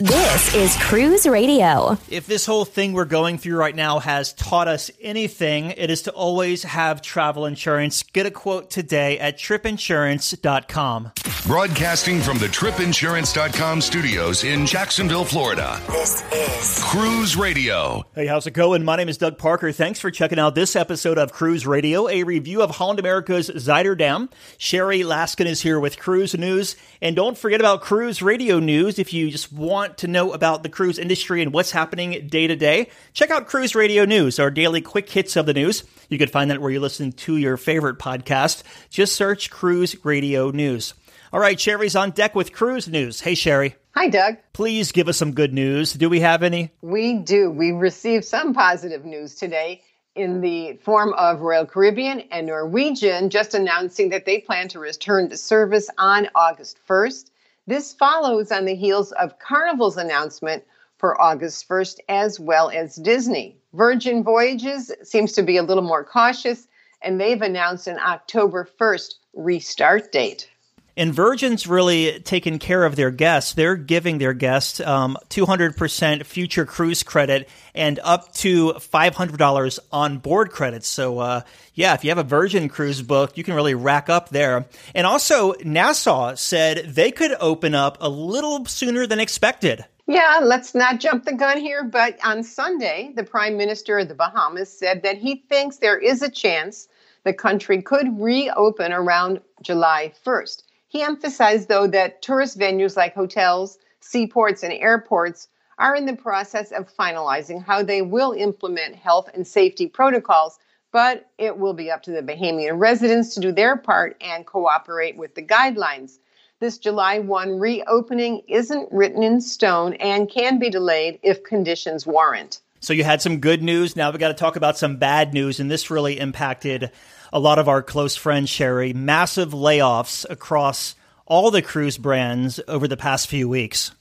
This is Cruise Radio. If this whole thing we're going through right now has taught us anything, it is to always have travel insurance. Get a quote today at tripinsurance.com. Broadcasting from the tripinsurance.com studios in Jacksonville, Florida. This is Cruise Radio. Hey, how's it going? My name is Doug Parker. Thanks for checking out this episode of Cruise Radio, a review of Holland America's Zuiderdam. Sherry Laskin is here with Cruise News. And don't forget about Cruise Radio News if you just want to know about the cruise industry and what's happening day to day. Check out Cruise Radio News, our daily quick hits of the news. You can find that where you listen to your favorite podcast. Just search Cruise Radio News. All right, Sherry's on deck with Cruise News. Hey, Sherry. Hi, Doug. Please give us some good news. Do we have any? We do. We received some positive news today in the form of Royal Caribbean and Norwegian just announcing that they plan to return to service on August 1st. This follows on the heels of Carnival's announcement for August 1st, as well as Disney. Virgin Voyages seems to be a little more cautious, and they've announced an October 1st restart date. And Virgin's really taken care of their guests. They're giving their guests um, 200% future cruise credit and up to $500 on board credits. So, uh, yeah, if you have a Virgin cruise book, you can really rack up there. And also, Nassau said they could open up a little sooner than expected. Yeah, let's not jump the gun here, but on Sunday, the Prime Minister of the Bahamas said that he thinks there is a chance the country could reopen around July 1st. He emphasized, though, that tourist venues like hotels, seaports, and airports are in the process of finalizing how they will implement health and safety protocols, but it will be up to the Bahamian residents to do their part and cooperate with the guidelines. This July 1 reopening isn't written in stone and can be delayed if conditions warrant. So you had some good news. Now we got to talk about some bad news, and this really impacted a lot of our close friends, Sherry. Massive layoffs across all the cruise brands over the past few weeks.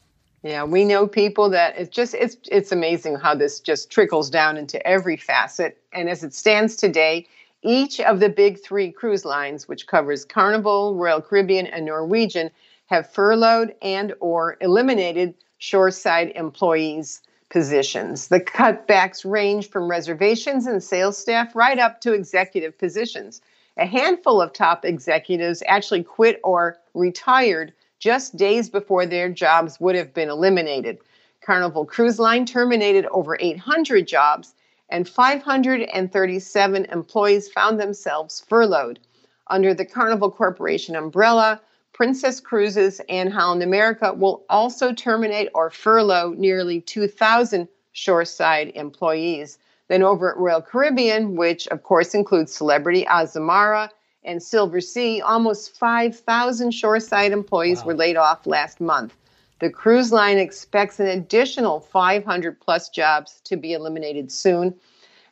Yeah, we know people that it's just it's it's amazing how this just trickles down into every facet. And as it stands today, each of the big 3 cruise lines which covers Carnival, Royal Caribbean and Norwegian have furloughed and or eliminated shoreside employees positions. The cutbacks range from reservations and sales staff right up to executive positions. A handful of top executives actually quit or retired just days before their jobs would have been eliminated. Carnival Cruise Line terminated over 800 jobs, and 537 employees found themselves furloughed. Under the Carnival Corporation umbrella, Princess Cruises and Holland America will also terminate or furlough nearly 2,000 shoreside employees. Then over at Royal Caribbean, which of course includes Celebrity Azamara and Silversea, almost 5,000 shoreside employees Wow. were laid off last month. The cruise line expects an additional 500 plus jobs to be eliminated soon.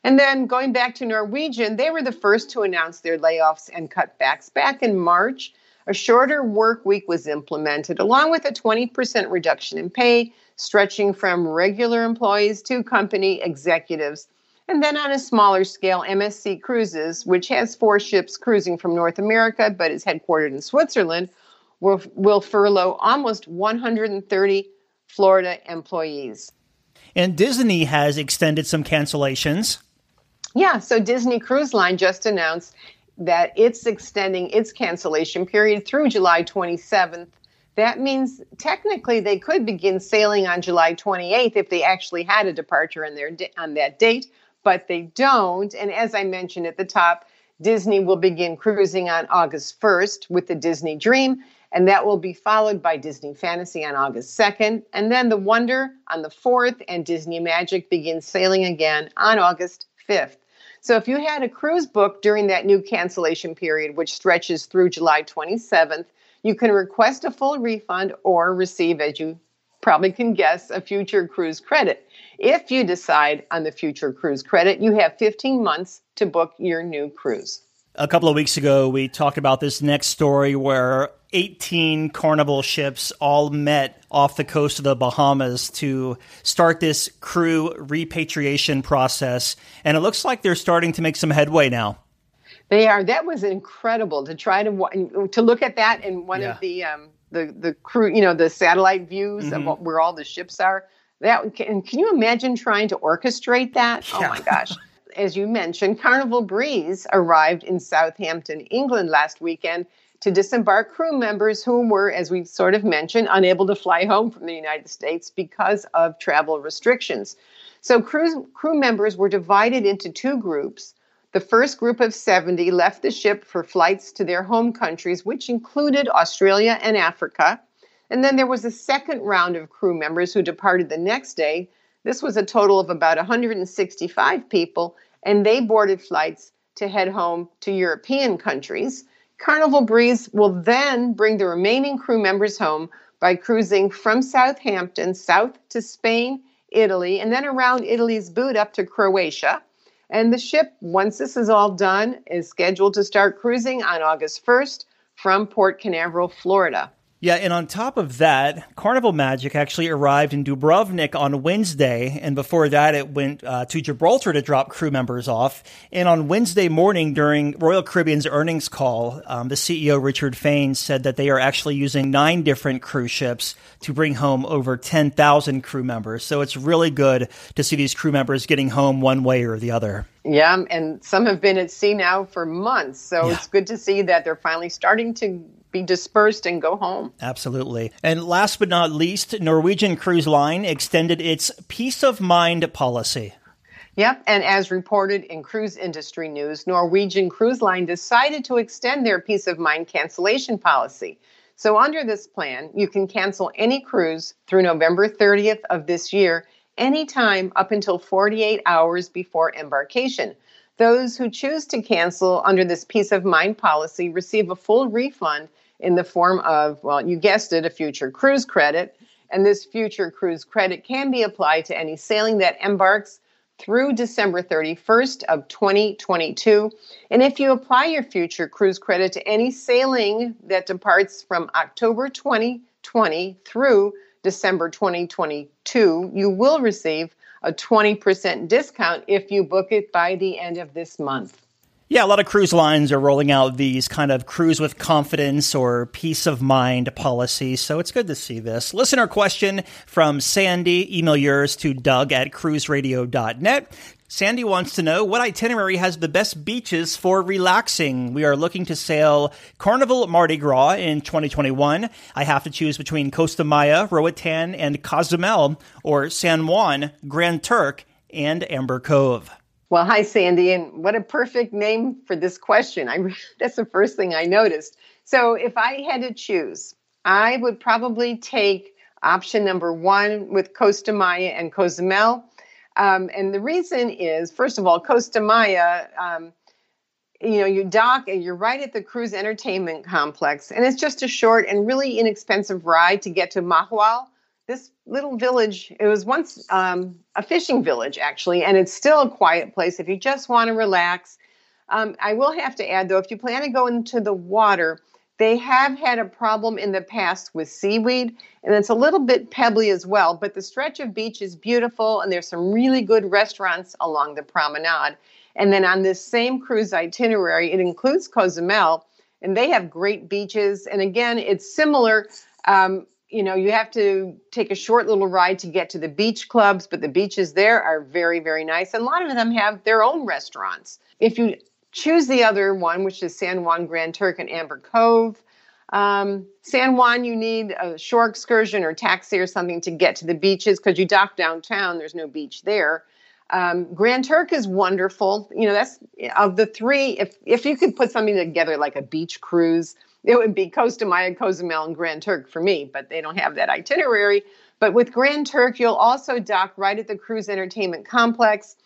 And then going back to Norwegian, they were the first to announce their layoffs and cutbacks back in March. A shorter work week was implemented, along with a 20% reduction in pay, stretching from regular employees to company executives. And then on a smaller scale, MSC Cruises, which has four ships cruising from North America but is headquartered in Switzerland, will, will furlough almost 130 Florida employees. And Disney has extended some cancellations. Yeah, so Disney Cruise Line just announced that it's extending its cancellation period through July 27th. That means technically they could begin sailing on July 28th if they actually had a departure on their on that date, but they don't. And as I mentioned at the top, Disney will begin cruising on August 1st with the Disney Dream, and that will be followed by Disney Fantasy on August 2nd, and then the Wonder on the 4th, and Disney Magic begins sailing again on August 5th. So if you had a cruise book during that new cancellation period, which stretches through July 27th, you can request a full refund or receive as you probably can guess, a future cruise credit. If you decide on the future cruise credit, you have 15 months to book your new cruise. A couple of weeks ago, we talked about this next story where 18 Carnival ships all met off the coast of the Bahamas to start this crew repatriation process. And it looks like they're starting to make some headway now. They are. That was incredible to try to to look at that in one Yeah. of the um, the the crew, you know, the satellite views Mm-hmm. of what, where all the ships are. That can, can you imagine trying to orchestrate that? Oh my gosh! As you mentioned, Carnival Breeze arrived in Southampton, England last weekend to disembark crew members who were, as we sort of mentioned, unable to fly home from the United States because of travel restrictions. So crew crew members were divided into two groups. The first group of 70 left the ship for flights to their home countries, which included Australia and Africa. And then there was a second round of crew members who departed the next day. This was a total of about 165 people, and they boarded flights to head home to European countries. Carnival Breeze will then bring the remaining crew members home by cruising from Southampton south to Spain, Italy, and then around Italy's boot up to Croatia. And the ship, once this is all done, is scheduled to start cruising on August 1st from Port Canaveral, Florida. Yeah, and on top of that, Carnival Magic actually arrived in Dubrovnik on Wednesday, and before that, it went uh, to Gibraltar to drop crew members off. And on Wednesday morning, during Royal Caribbean's earnings call, um, the CEO Richard Fain said that they are actually using nine different cruise ships to bring home over 10,000 crew members. So it's really good to see these crew members getting home one way or the other. Yeah, and some have been at sea now for months. So Yeah. it's good to see that they're finally starting to be dispersed and go home. Absolutely. And last but not least, Norwegian Cruise Line extended its peace of mind policy. Yep, and as reported in cruise industry news, Norwegian Cruise Line decided to extend their peace of mind cancellation policy. So, under this plan, you can cancel any cruise through November 30th of this year, anytime up until 48 hours before embarkation. Those who choose to cancel under this peace of mind policy receive a full refund in the form of, well, you guessed it, a future cruise credit. And this future cruise credit can be applied to any sailing that embarks through December 31st of 2022. And if you apply your future cruise credit to any sailing that departs from October 2020 through December 2022, you will receive a 20% discount if you book it by the end of this month. Yeah, a lot of cruise lines are rolling out these kind of cruise with confidence or peace of mind policies, so it's good to see this. Listener question from Sandy. Email yours to doug at cruiseradio.net. Sandy wants to know what itinerary has the best beaches for relaxing. We are looking to sail Carnival Mardi Gras in 2021. I have to choose between Costa Maya, Roatan, and Cozumel, or San Juan, Grand Turk, and Amber Cove. Well, hi, Sandy, and what a perfect name for this question. I that's the first thing I noticed. So, if I had to choose, I would probably take option number one with Costa Maya and Cozumel. Um, and the reason is, first of all, Costa Maya, um, you know, you dock and you're right at the cruise entertainment complex, and it's just a short and really inexpensive ride to get to Mahahual. This little village, it was once um, a fishing village, actually, and it's still a quiet place if you just want to relax. Um, I will have to add, though, if you plan to go into the water, they have had a problem in the past with seaweed, and it's a little bit pebbly as well. But the stretch of beach is beautiful, and there's some really good restaurants along the promenade. And then on this same cruise itinerary, it includes Cozumel, and they have great beaches. And again, it's similar. Um, you know, you have to take a short little ride to get to the beach clubs, but the beaches there are very, very nice. And a lot of them have their own restaurants. If you choose the other one, which is San Juan Grand Turk and Amber Cove, um, San Juan, you need a shore excursion or taxi or something to get to the beaches because you dock downtown. There's no beach there. Um, Grand Turk is wonderful. You know, that's of the three. If if you could put something together like a beach cruise, it would be Costa Maya, Cozumel, and Grand Turk for me. But they don't have that itinerary. But with Grand Turk, you'll also dock right at the cruise entertainment complex,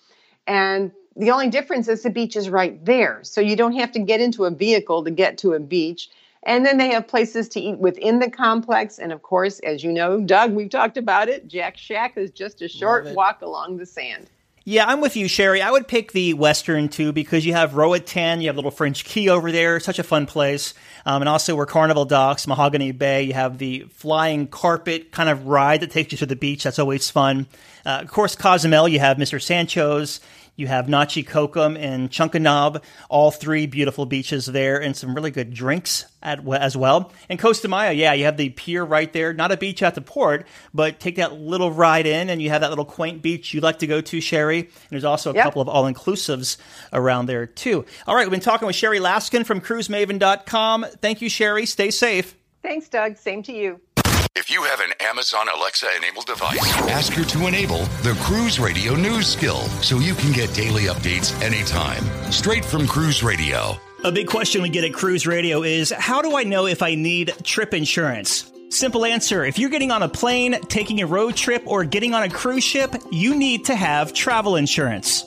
and the only difference is the beach is right there, so you don't have to get into a vehicle to get to a beach. And then they have places to eat within the complex. And of course, as you know, Doug, we've talked about it. Jack Shack is just a short walk along the sand. Yeah, I'm with you, Sherry. I would pick the Western too because you have Roatan, you have Little French Key over there, such a fun place. Um, and also where Carnival Docks, Mahogany Bay, you have the flying carpet kind of ride that takes you to the beach. That's always fun. Uh, of course, Cozumel, you have Mr. Sancho's. You have Nachi Cocom and Chankanaab, all three beautiful beaches there, and some really good drinks at, as well. And Costa Maya, yeah, you have the pier right there, not a beach at the port, but take that little ride in, and you have that little quaint beach you like to go to, Sherry. And there's also a Yep. couple of all inclusives around there too. All right, we've been talking with Sherry Laskin from CruiseMaven.com. Thank you, Sherry. Stay safe. Thanks, Doug. Same to you. If you have an Amazon Alexa enabled device, ask her to enable the Cruise Radio News skill so you can get daily updates anytime. Straight from Cruise Radio. A big question we get at Cruise Radio is how do I know if I need trip insurance? Simple answer if you're getting on a plane, taking a road trip, or getting on a cruise ship, you need to have travel insurance.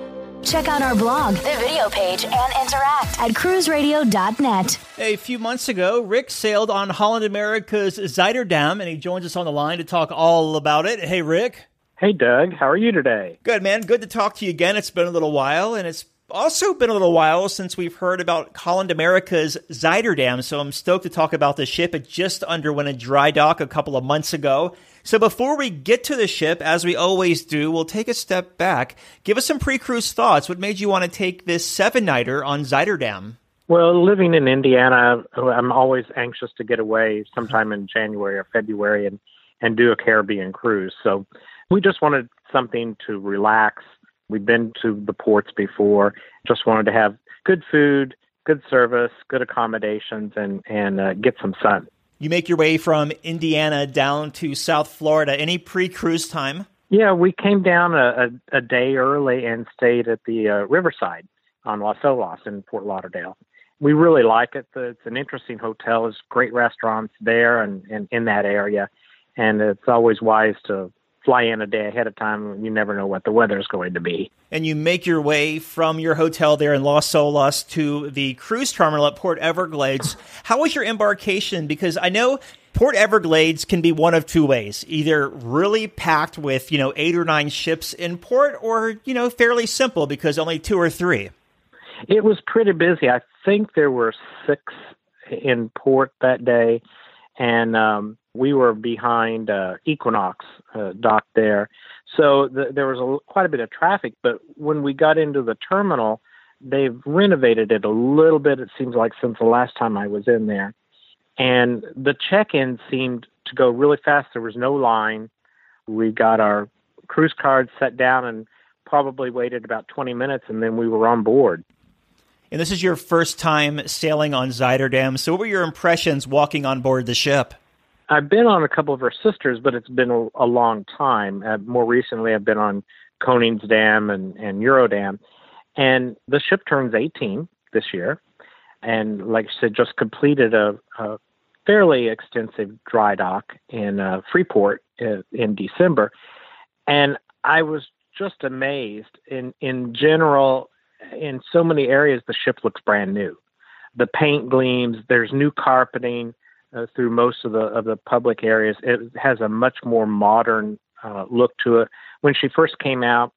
Check out our blog, the video page, and interact at cruiseradio.net. A few months ago, Rick sailed on Holland America's Zuiderdam, and he joins us on the line to talk all about it. Hey, Rick. Hey, Doug. How are you today? Good, man. Good to talk to you again. It's been a little while, and it's also been a little while since we've heard about Holland America's Zuiderdam, so I'm stoked to talk about the ship. It just underwent a dry dock a couple of months ago. So before we get to the ship, as we always do, we'll take a step back. Give us some pre-cruise thoughts. What made you want to take this seven-nighter on Zuiderdam? Well, living in Indiana, I'm always anxious to get away sometime in January or February and, and do a Caribbean cruise. So we just wanted something to relax. We've been to the ports before, just wanted to have good food, good service, good accommodations, and, and uh, get some sun. You make your way from Indiana down to South Florida. Any pre-cruise time? Yeah, we came down a, a, a day early and stayed at the uh, Riverside on Las Olas in Fort Lauderdale. We really like it. It's an interesting hotel. There's great restaurants there and, and in that area. And it's always wise to fly in a day ahead of time. You never know what the weather is going to be. and you make your way from your hotel there in Los Olas to the cruise terminal at Port Everglades. How was your embarkation? Because I know Port Everglades can be one of two ways: either really packed with you know eight or nine ships in port, or you know fairly simple because only two or three. It was pretty busy. I think there were six in port that day, and um, we were behind uh, Equinox uh, dock there. So th- there was a, quite a bit of traffic. But when we got into the terminal, they've renovated it a little bit. It seems like since the last time I was in there, and the check-in seemed to go really fast. There was no line. We got our cruise cards set down and probably waited about 20 minutes, and then we were on board. And this is your first time sailing on Zuiderdam. So, what were your impressions walking on board the ship? I've been on a couple of her sisters, but it's been a, a long time. Uh, more recently, I've been on Koningsdam and, and Eurodam. And the ship turns 18 this year. And like I said, just completed a, a fairly extensive dry dock in uh, Freeport uh, in December. And I was just amazed. In, in general, in so many areas, the ship looks brand new. The paint gleams, there's new carpeting uh, through most of the of the public areas. It has a much more modern uh, look to it. When she first came out,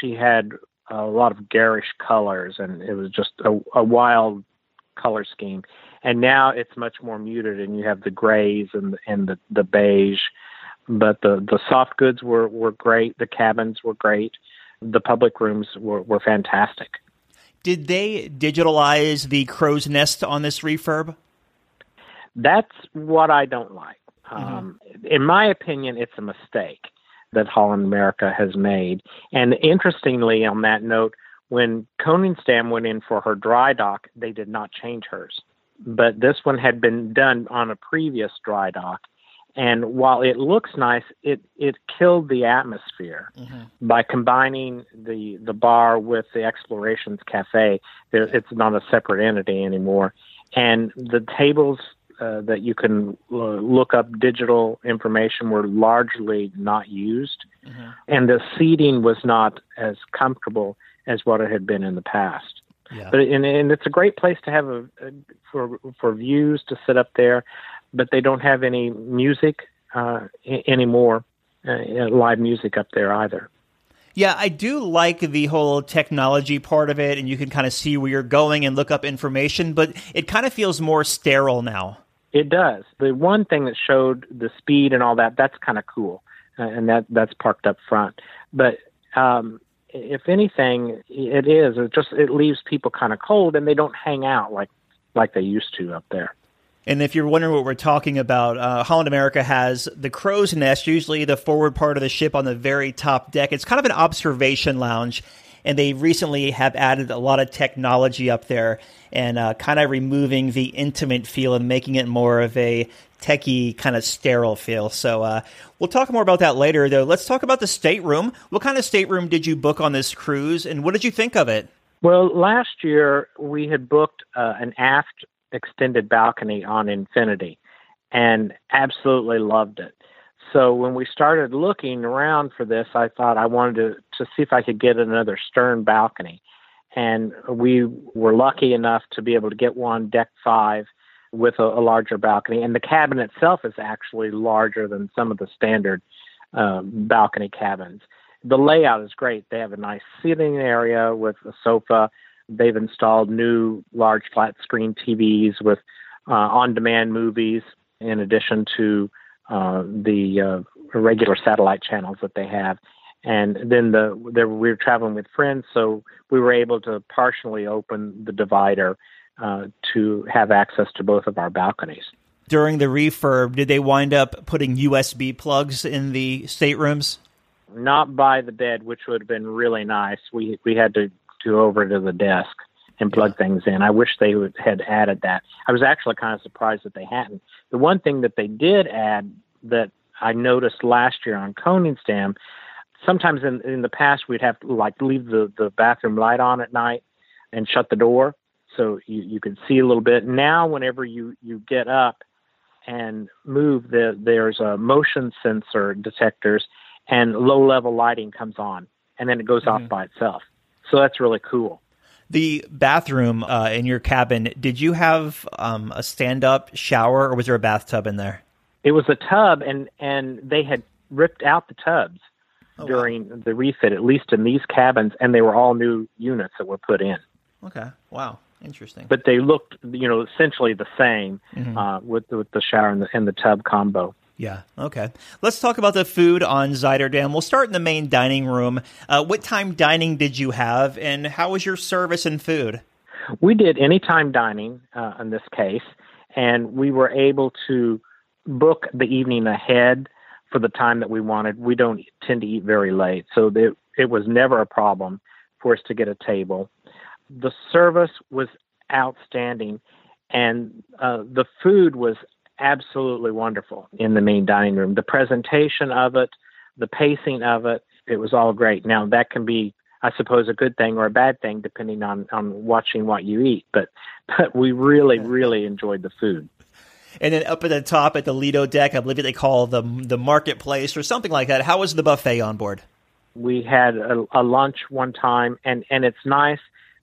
she had a lot of garish colors, and it was just a, a wild color scheme. And now it's much more muted, and you have the grays and and the the beige. But the the soft goods were were great. The cabins were great. The public rooms were were fantastic. Did they digitalize the crow's nest on this refurb? That's what I don't like. Um, in my opinion, it's a mistake that Holland America has made. And interestingly, on that note, when Koningsdam went in for her dry dock, they did not change hers. But this one had been done on a previous dry dock. And while it looks nice, it, it killed the atmosphere by combining the the bar with the Explorations Cafe. There, it's not a separate entity anymore, and the tables uh, that you can uh, look up digital information were largely not used, and the seating was not as comfortable as what it had been in the past. Yeah. But and, and it's a great place to have a, a for for views to sit up there, but they don't have any music uh, a- anymore, uh, live music up there either. Yeah, I do like the whole technology part of it, and you can kind of see where you're going and look up information, but it kind of feels more sterile now. It does. The one thing that showed the speed and all that, that's kind of cool, and that that's parked up front. But um, if anything, it is. It just it leaves people kind of cold, and they don't hang out like like they used to up there. And if you're wondering what we're talking about, uh, Holland America has the crow's nest, usually the forward part of the ship on the very top deck. It's kind of an observation lounge, and they recently have added a lot of technology up there and uh, kind of removing the intimate feel and making it more of a techie kind of sterile feel. So uh, we'll talk more about that later, though. Let's talk about the stateroom. What kind of stateroom did you book on this cruise, and what did you think of it? Well, last year we had booked uh, an aft extended balcony on Infinity and absolutely loved it. So when we started looking around for this, I thought I wanted to, to see if I could get another stern balcony. And we were lucky enough to be able to get one deck five with a, a larger balcony. And the cabin itself is actually larger than some of the standard um, balcony cabins. The layout is great. They have a nice seating area with a sofa. They've installed new large flat screen TVs with uh, on demand movies in addition to uh, the uh, regular satellite channels that they have. And then the there, we were traveling with friends, so we were able to partially open the divider uh, to have access to both of our balconies. During the refurb, did they wind up putting USB plugs in the staterooms? Not by the bed, which would have been really nice. We we had to go over to the desk and plug things in. I wish they would, had added that. I was actually kind of surprised that they hadn't. The one thing that they did add that I noticed last year on Koningsdam, sometimes in in the past we'd have to like leave the the bathroom light on at night and shut the door so you you could see a little bit. Now, whenever you you get up and move, the, there's a motion sensor detectors and low level lighting comes on, and then it goes off mm-hmm. by itself. So that's really cool. The bathroom uh, in your cabin, did you have um, a stand up shower or was there a bathtub in there? It was a tub, and and they had ripped out the tubs during the refit, at least in these cabins, and they were all new units that were put in. Okay. Wow. Interesting. But they looked, you know, essentially the same uh, with with the shower and the, and the tub combo. Yeah. Okay. Let's talk about the food on Zuiderdam. We'll start in the main dining room. Uh, what time dining did you have, and how was your service and food? We did anytime dining uh, in this case, and we were able to book the evening ahead for the time that we wanted. We don't tend to eat very late, so it, it was never a problem for us to get a table. The service was outstanding, and uh, the food was absolutely wonderful in the main dining room. The presentation of it, the pacing of it, it was all great. Now that can be, I suppose, a good thing or a bad thing depending on on watching what you eat. But but we really really enjoyed the food. And then up at the top at the Lido deck, I believe they call the the marketplace or something like that. How was the buffet on board? we had a, a lunch one time and and it's nice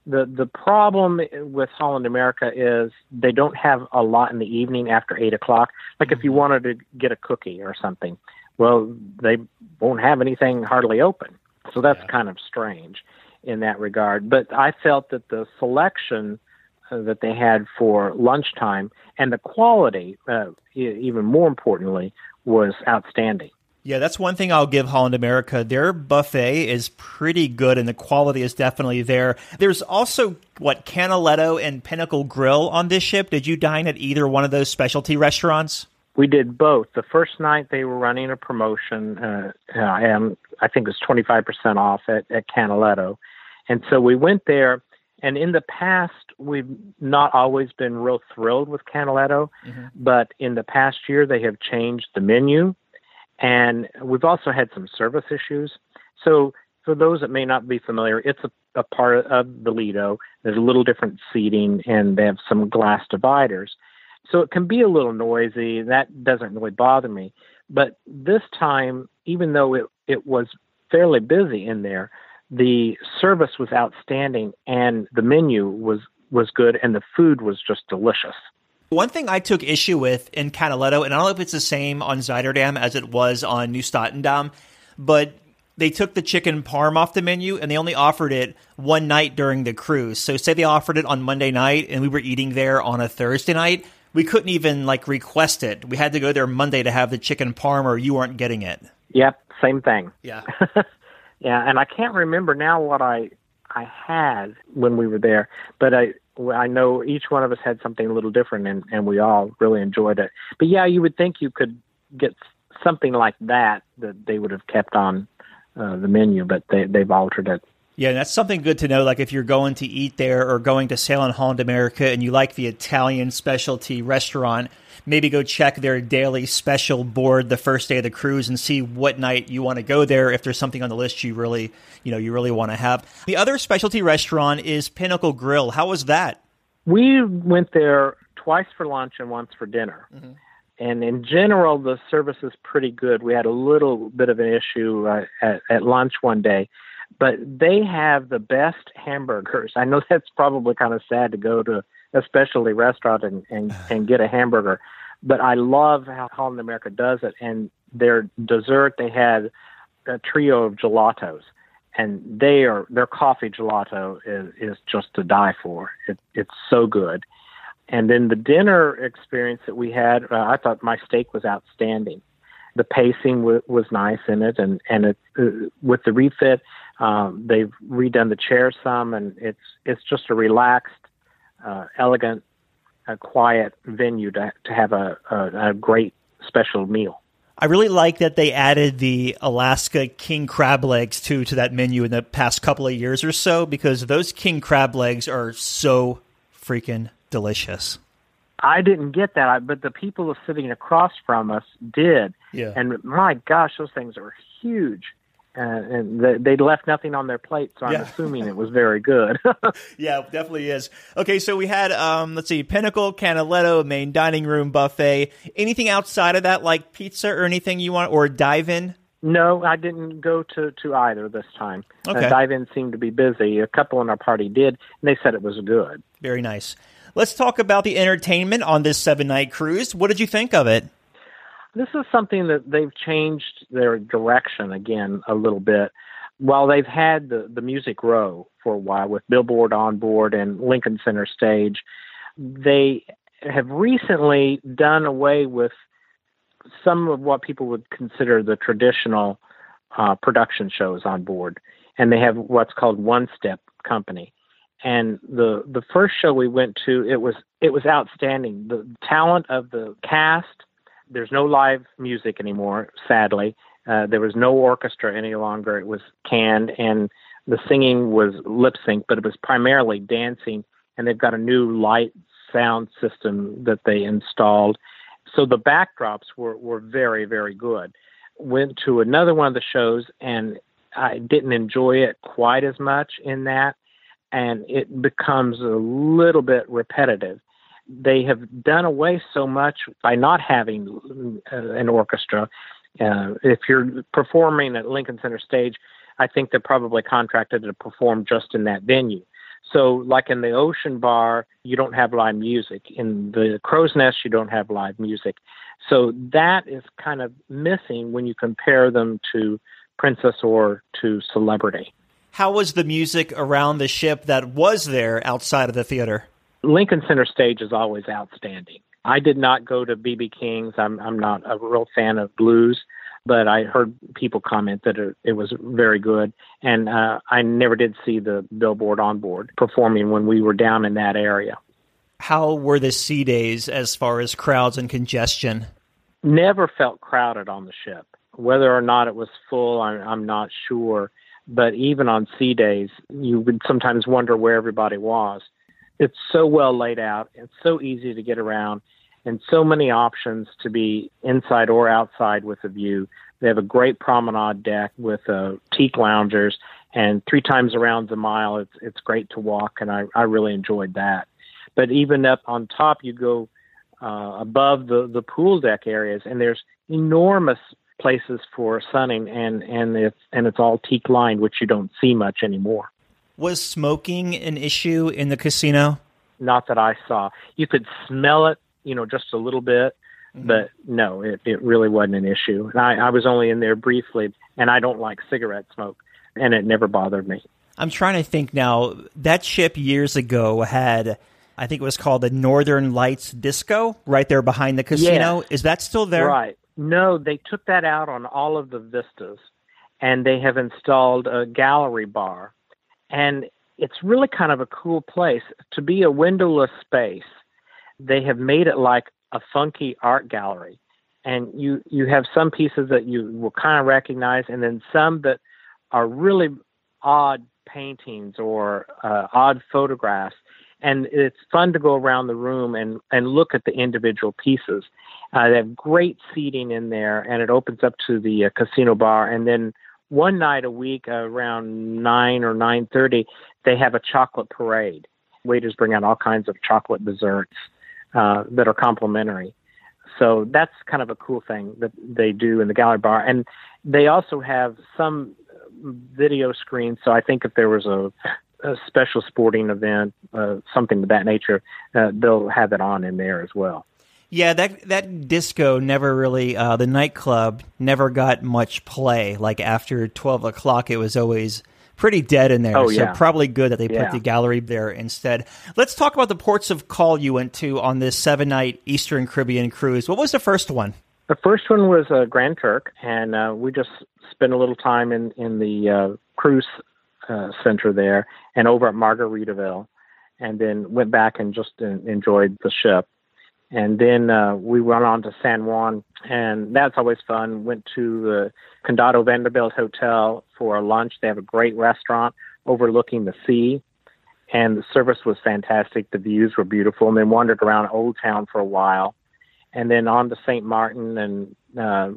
the the problem with holland america is they don't have a lot in the evening after eight o'clock. Like if you wanted to get a cookie or something well they won't have anything hardly open. So that's kind of strange in that regard. But i felt that the selection uh, that they had for lunchtime and the quality uh, e- even more importantly was outstanding Yeah, that's one thing I'll give Holland America. Their buffet is pretty good and the quality is definitely there. There's also, what, Canaletto and Pinnacle Grill on this ship. Did you dine at either one of those specialty restaurants? we did both. The first night they were running a promotion, uh, and I think it was 25% off at, at Canaletto. And so we went there. And in the past, we've not always been real thrilled with Canaletto, mm-hmm. but in the past year, they have changed the menu. And we've also had some service issues. So, for those that may not be familiar, it's a, a part of the Lido. There's a little different seating, and they have some glass dividers. So it can be a little noisy. That doesn't really bother me. But this time, even though it, it was fairly busy in there, the service was outstanding and the menu was, was good and the food was just delicious. One thing I took issue with in Canaletto, and I don't know if it's the same on Zuiderdam as it was on Nieuw Statendam, but they took the chicken parm off the menu and they only offered it one night during the cruise. So say they offered it on Monday night and we were eating there on a Thursday night, we couldn't even like request it. We had to go there Monday to have the chicken parm, or you weren't getting it. Yep, same thing. Yeah, yeah, and I can't remember now what I I had when we were there, but I I know each one of us had something a little different, and and we all really enjoyed it. But yeah, you would think you could get something like that that they would have kept on uh, the menu, but they they've altered it. Yeah, that's something good to know. Like if you're going to eat there or going to sail on Holland America and you like the Italian specialty restaurant, maybe go check their daily special board the first day of the cruise and see what night you want to go there if there's something on the list you really, you know, you really want to have. The other specialty restaurant is Pinnacle Grill. How was that? We went there twice for lunch and once for dinner. Mm-hmm. And in general, the service is pretty good. We had a little bit of an issue uh, at, at lunch one day but they have the best hamburgers. I know that's probably kind of sad to go to a specialty restaurant and, and, and get a hamburger, but I love how Holland America does it. And their dessert, they had a trio of gelatos, and they are their coffee gelato is is just to die for. It, it's so good. And then the dinner experience that we had, uh, I thought my steak was outstanding. The pacing w- was nice in it, and and it uh, with the refit, um, they've redone the chairs some, and it's it's just a relaxed, uh, elegant, uh, quiet venue to to have a, a, a great special meal. I really like that they added the Alaska king crab legs too to that menu in the past couple of years or so because those king crab legs are so freaking delicious. I didn't get that, but the people sitting across from us did. Yeah. And my gosh, those things are huge and they left nothing on their plate, so I'm yeah. assuming it was very good. yeah, definitely is. Okay, so we had um, let's see, Pinnacle, Canaletto, main dining room buffet. Anything outside of that, like pizza or anything you want, or dive in? No, I didn't go to to either this time. Uh, okay. Uh, dive in seemed to be busy. A couple in our party did, and they said it was good. Very nice. Let's talk about the entertainment on this seven night cruise. What did you think of it? This is something that they've changed their direction again a little bit. While they've had the, the music row for a while with Billboard on board and Lincoln Center stage, they have recently done away with some of what people would consider the traditional uh, production shows on board, and they have what's called one step company. And the the first show we went to, it was it was outstanding. The talent of the cast there's no live music anymore, sadly. Uh, there was no orchestra any longer. It was canned, and the singing was lip sync, but it was primarily dancing. And they've got a new light sound system that they installed. So the backdrops were, were very, very good. Went to another one of the shows, and I didn't enjoy it quite as much in that. And it becomes a little bit repetitive they have done away so much by not having uh, an orchestra. Uh, if you're performing at Lincoln Center Stage, I think they're probably contracted to perform just in that venue. So, like in the Ocean Bar, you don't have live music. In the Crow's Nest, you don't have live music. So, that is kind of missing when you compare them to Princess or to Celebrity. How was the music around the ship that was there outside of the theater? Lincoln Center Stage is always outstanding. I did not go to BB King's. I'm I'm not a real fan of blues, but I heard people comment that it, it was very good. And uh, I never did see the Billboard on board performing when we were down in that area. How were the sea days as far as crowds and congestion? never felt crowded on the ship. Whether or not it was full, I'm, I'm not sure. But even on sea days, you would sometimes wonder where everybody was. It's so well laid out. It's so easy to get around and so many options to be inside or outside with a view. They have a great promenade deck with uh, teak loungers, and three times around the mile, it's it's great to walk, and I, I really enjoyed that. But even up on top, you go uh, above the the pool deck areas, and there's enormous places for sunning, and and it's and it's all teak lined, which you don't see much anymore. Was smoking an issue in the casino? Not that I saw. You could smell it, you know, just a little bit, Mm-hmm. but no, it, it really wasn't an issue. And I, I was only in there briefly, and I don't like cigarette smoke, and it never bothered me. I'm trying to think now. That ship years ago had, I think it was called the Northern Lights Disco, right there behind the casino. Is that still there? Right. No, they took that out on all of the vistas, and they have installed a gallery bar. And it's really kind of a cool place. To be a windowless space, they have made it like a funky art gallery. And you, you have some pieces that you will kind of recognize, and then some that are really odd paintings or uh, odd photographs. And it's fun to go around the room and, and look at the individual pieces. Uh, they have great seating in there, and it opens up to the uh, casino bar. And then one night a week, around nine or nine thirty, they have a chocolate parade. Waiters bring out all kinds of chocolate desserts uh, that are complimentary. So that's kind of a cool thing that they do in the gallery bar. And they also have some video screens. So I think if there was a, a special sporting event, uh, something of that nature, uh, they'll have it on in there as well. Yeah, that that disco never really uh, the nightclub never got much play. Like after twelve o'clock, it was always pretty dead in there. Oh, so yeah. probably good that they put the gallery there instead. Let's talk about the ports of call you went to on this seven night Eastern Caribbean cruise. What was the first one? The first one was uh, Grand Turk, and uh, we just spent a little time in in the uh, cruise uh, center there, and over at Margaritaville, and then went back and just enjoyed the ship. And then uh, we went on to San Juan, and that's always fun. Went to the Condado Vanderbilt Hotel for a lunch. They have a great restaurant overlooking the sea, and the service was fantastic. The views were beautiful, and then wandered around Old Town for a while and then on to St. Martin and uh,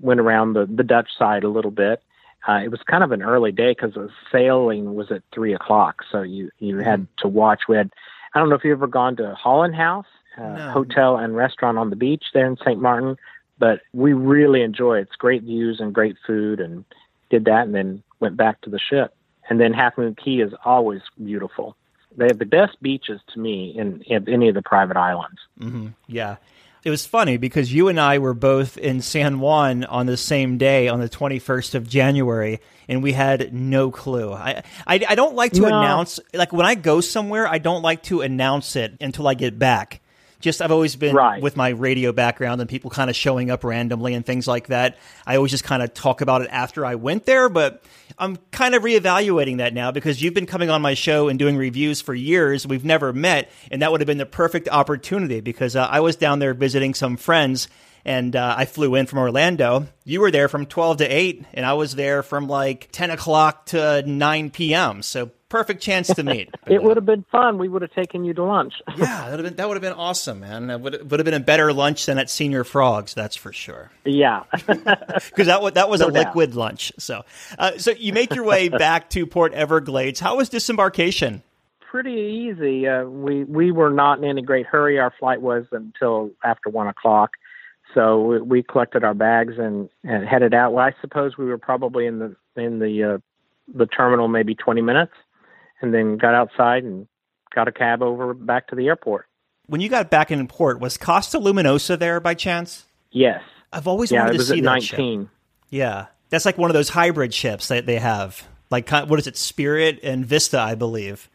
went around the, the Dutch side a little bit. Uh, it was kind of an early day because the sailing was at three o'clock, so you you had to watch. We had I don't know if you've ever gone to Holland House, uh, No. hotel and restaurant on the beach there in St. Martin, but we really enjoy it. It's great views and great food, and did that, and then went back to the ship. And then Half Moon Cay is always beautiful. They have the best beaches to me in, in any of the private islands. Yeah. It was funny because you and I were both in San Juan on the same day on the 21st of January and we had no clue. I I, I don't like to No. announce like when I go somewhere I don't like to announce it until I get back. Just I've always been Right. with my radio background and people kind of showing up randomly and things like that. I always just kind of talk about it after I went there, but I'm kind of reevaluating that now because you've been coming on my show and doing reviews for years. We've never met, and that would have been the perfect opportunity because uh, I was down there visiting some friends and uh, I flew in from Orlando. You were there from 12 to 8, and I was there from like 10 o'clock to 9 p.m. So perfect chance to meet. It would have been fun. We would have taken you to lunch. Yeah, that would have been, that would have been awesome, man. That would, would have been a better lunch than at Señor Frog's, that's for sure. yeah. Because that, wa- that was No a doubt. liquid lunch. So, uh, so you make your way back to Port Everglades. How was disembarkation? Pretty easy. Uh, we we were not in any great hurry. Our flight was until after one o'clock, so we, we collected our bags and, and headed out. Well, I suppose we were probably in the in the uh, the terminal maybe twenty minutes, and then got outside and got a cab over back to the airport. When you got back in port, was Costa Luminosa there by chance? Yes. I've always Yeah, wanted to see at that ship. nineteen. Yeah, that's like one of those hybrid ships that they have. Like what is it, Spirit and Vista, I believe.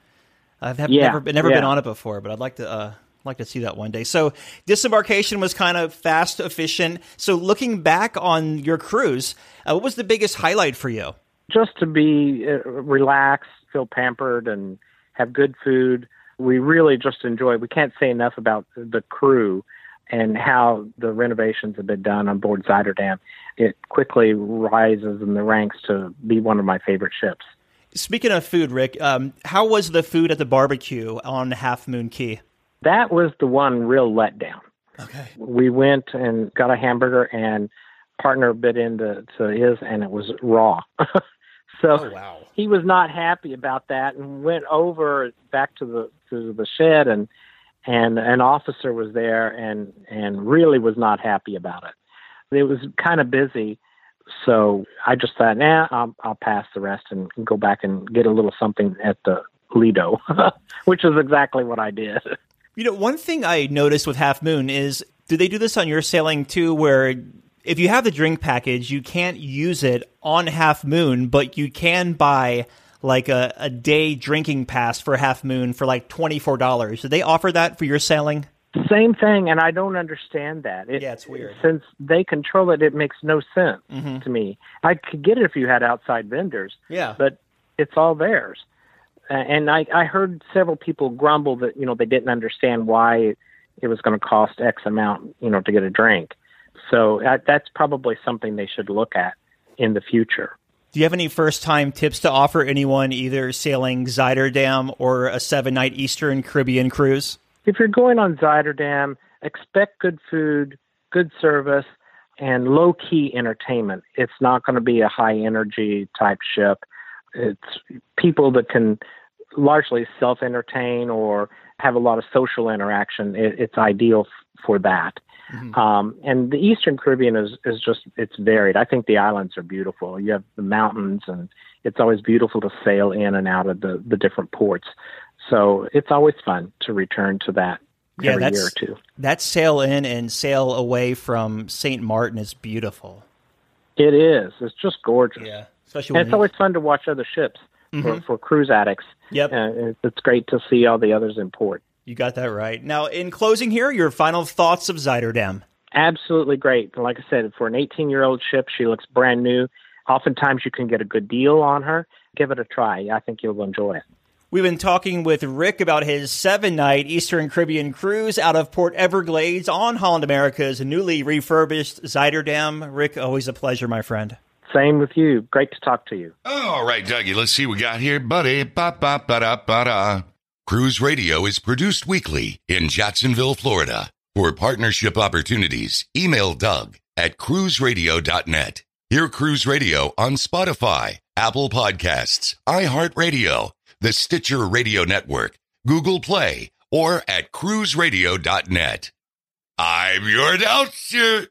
I've have Yeah, never been never been on it before, but I'd like to uh, like to see that one day. So disembarkation was kind of fast, efficient. So looking back on your cruise, uh, what was the biggest highlight for you? just to be uh, relaxed, feel pampered, and have good food. We really just enjoy. We can't say enough about the crew and how the renovations have been done on board Zuiderdam, it quickly rises in the ranks to be one of my favorite ships. Speaking of food, Rick, um, how was the food at the barbecue on Half Moon Cay? That was the one real letdown. Okay. We went and got a hamburger, and partner bit into to his, and it was raw. so Oh, wow. he was not happy about that, and went over back to the to the shed, and and an officer was there, and and really was not happy about it. It was kind of busy, so I just thought, nah, I'll, I'll pass the rest and go back and get a little something at the Lido, which is exactly what I did. You know, one thing I noticed with Half Moon is do they do this on your sailing too, where if you have the drink package, you can't use it on Half Moon, but you can buy like a, a day drinking pass for Half Moon for like $24. Do they offer that for your sailing? Same thing, and I don't understand that. It, Yeah, it's weird. Since they control it, it makes no sense to me. I could get it if you had outside vendors, Yeah. but it's all theirs. Uh, and I, I heard several people grumble that you know they didn't understand why it was going to cost X amount, you know, to get a drink. So uh, that's probably something they should look at in the future. Do you have any first time tips to offer anyone either sailing Zuiderdam or a seven night Eastern Caribbean cruise? if you're going on Zuiderdam, expect good food, good service, and low key entertainment. It's not going to be a high energy type ship. It's people that can largely self entertain or have a lot of social interaction. It, it's ideal f- for that. Um, and the Eastern Caribbean is, is just, it's varied. I think the islands are beautiful. You have the mountains, and it's always beautiful to sail in and out of the, the different ports. So it's always fun to return to that Yeah, every that's year or two. that sail in and sail away from St. Martin is beautiful. It is. It's just gorgeous. Yeah. Especially And it's always fun to watch other ships for, for cruise addicts. Yep. Uh, it's great to see all the others in port. You got that right. Now, in closing here, your final thoughts of Zuiderdam. Absolutely great. Like I said, for an 18 year old ship, she looks brand new. Oftentimes, you can get a good deal on her. Give it a try. I think you'll enjoy it. We've been talking with Rick about his seven night Eastern Caribbean cruise out of Port Everglades on Holland America's newly refurbished Zuiderdam. Rick, always a pleasure, my friend. Same with you. Great to talk to you. All right, Dougie, let's see what we got here, buddy. Ba ba ba da ba da. Cruise Radio is produced weekly in Jacksonville, Florida. For partnership opportunities, email Doug at cruiseradio.net. Hear Cruise Radio on Spotify, Apple Podcasts, iHeartRadio, the Stitcher Radio Network, Google Play, or at cruiseradio.net. I'm your announcer,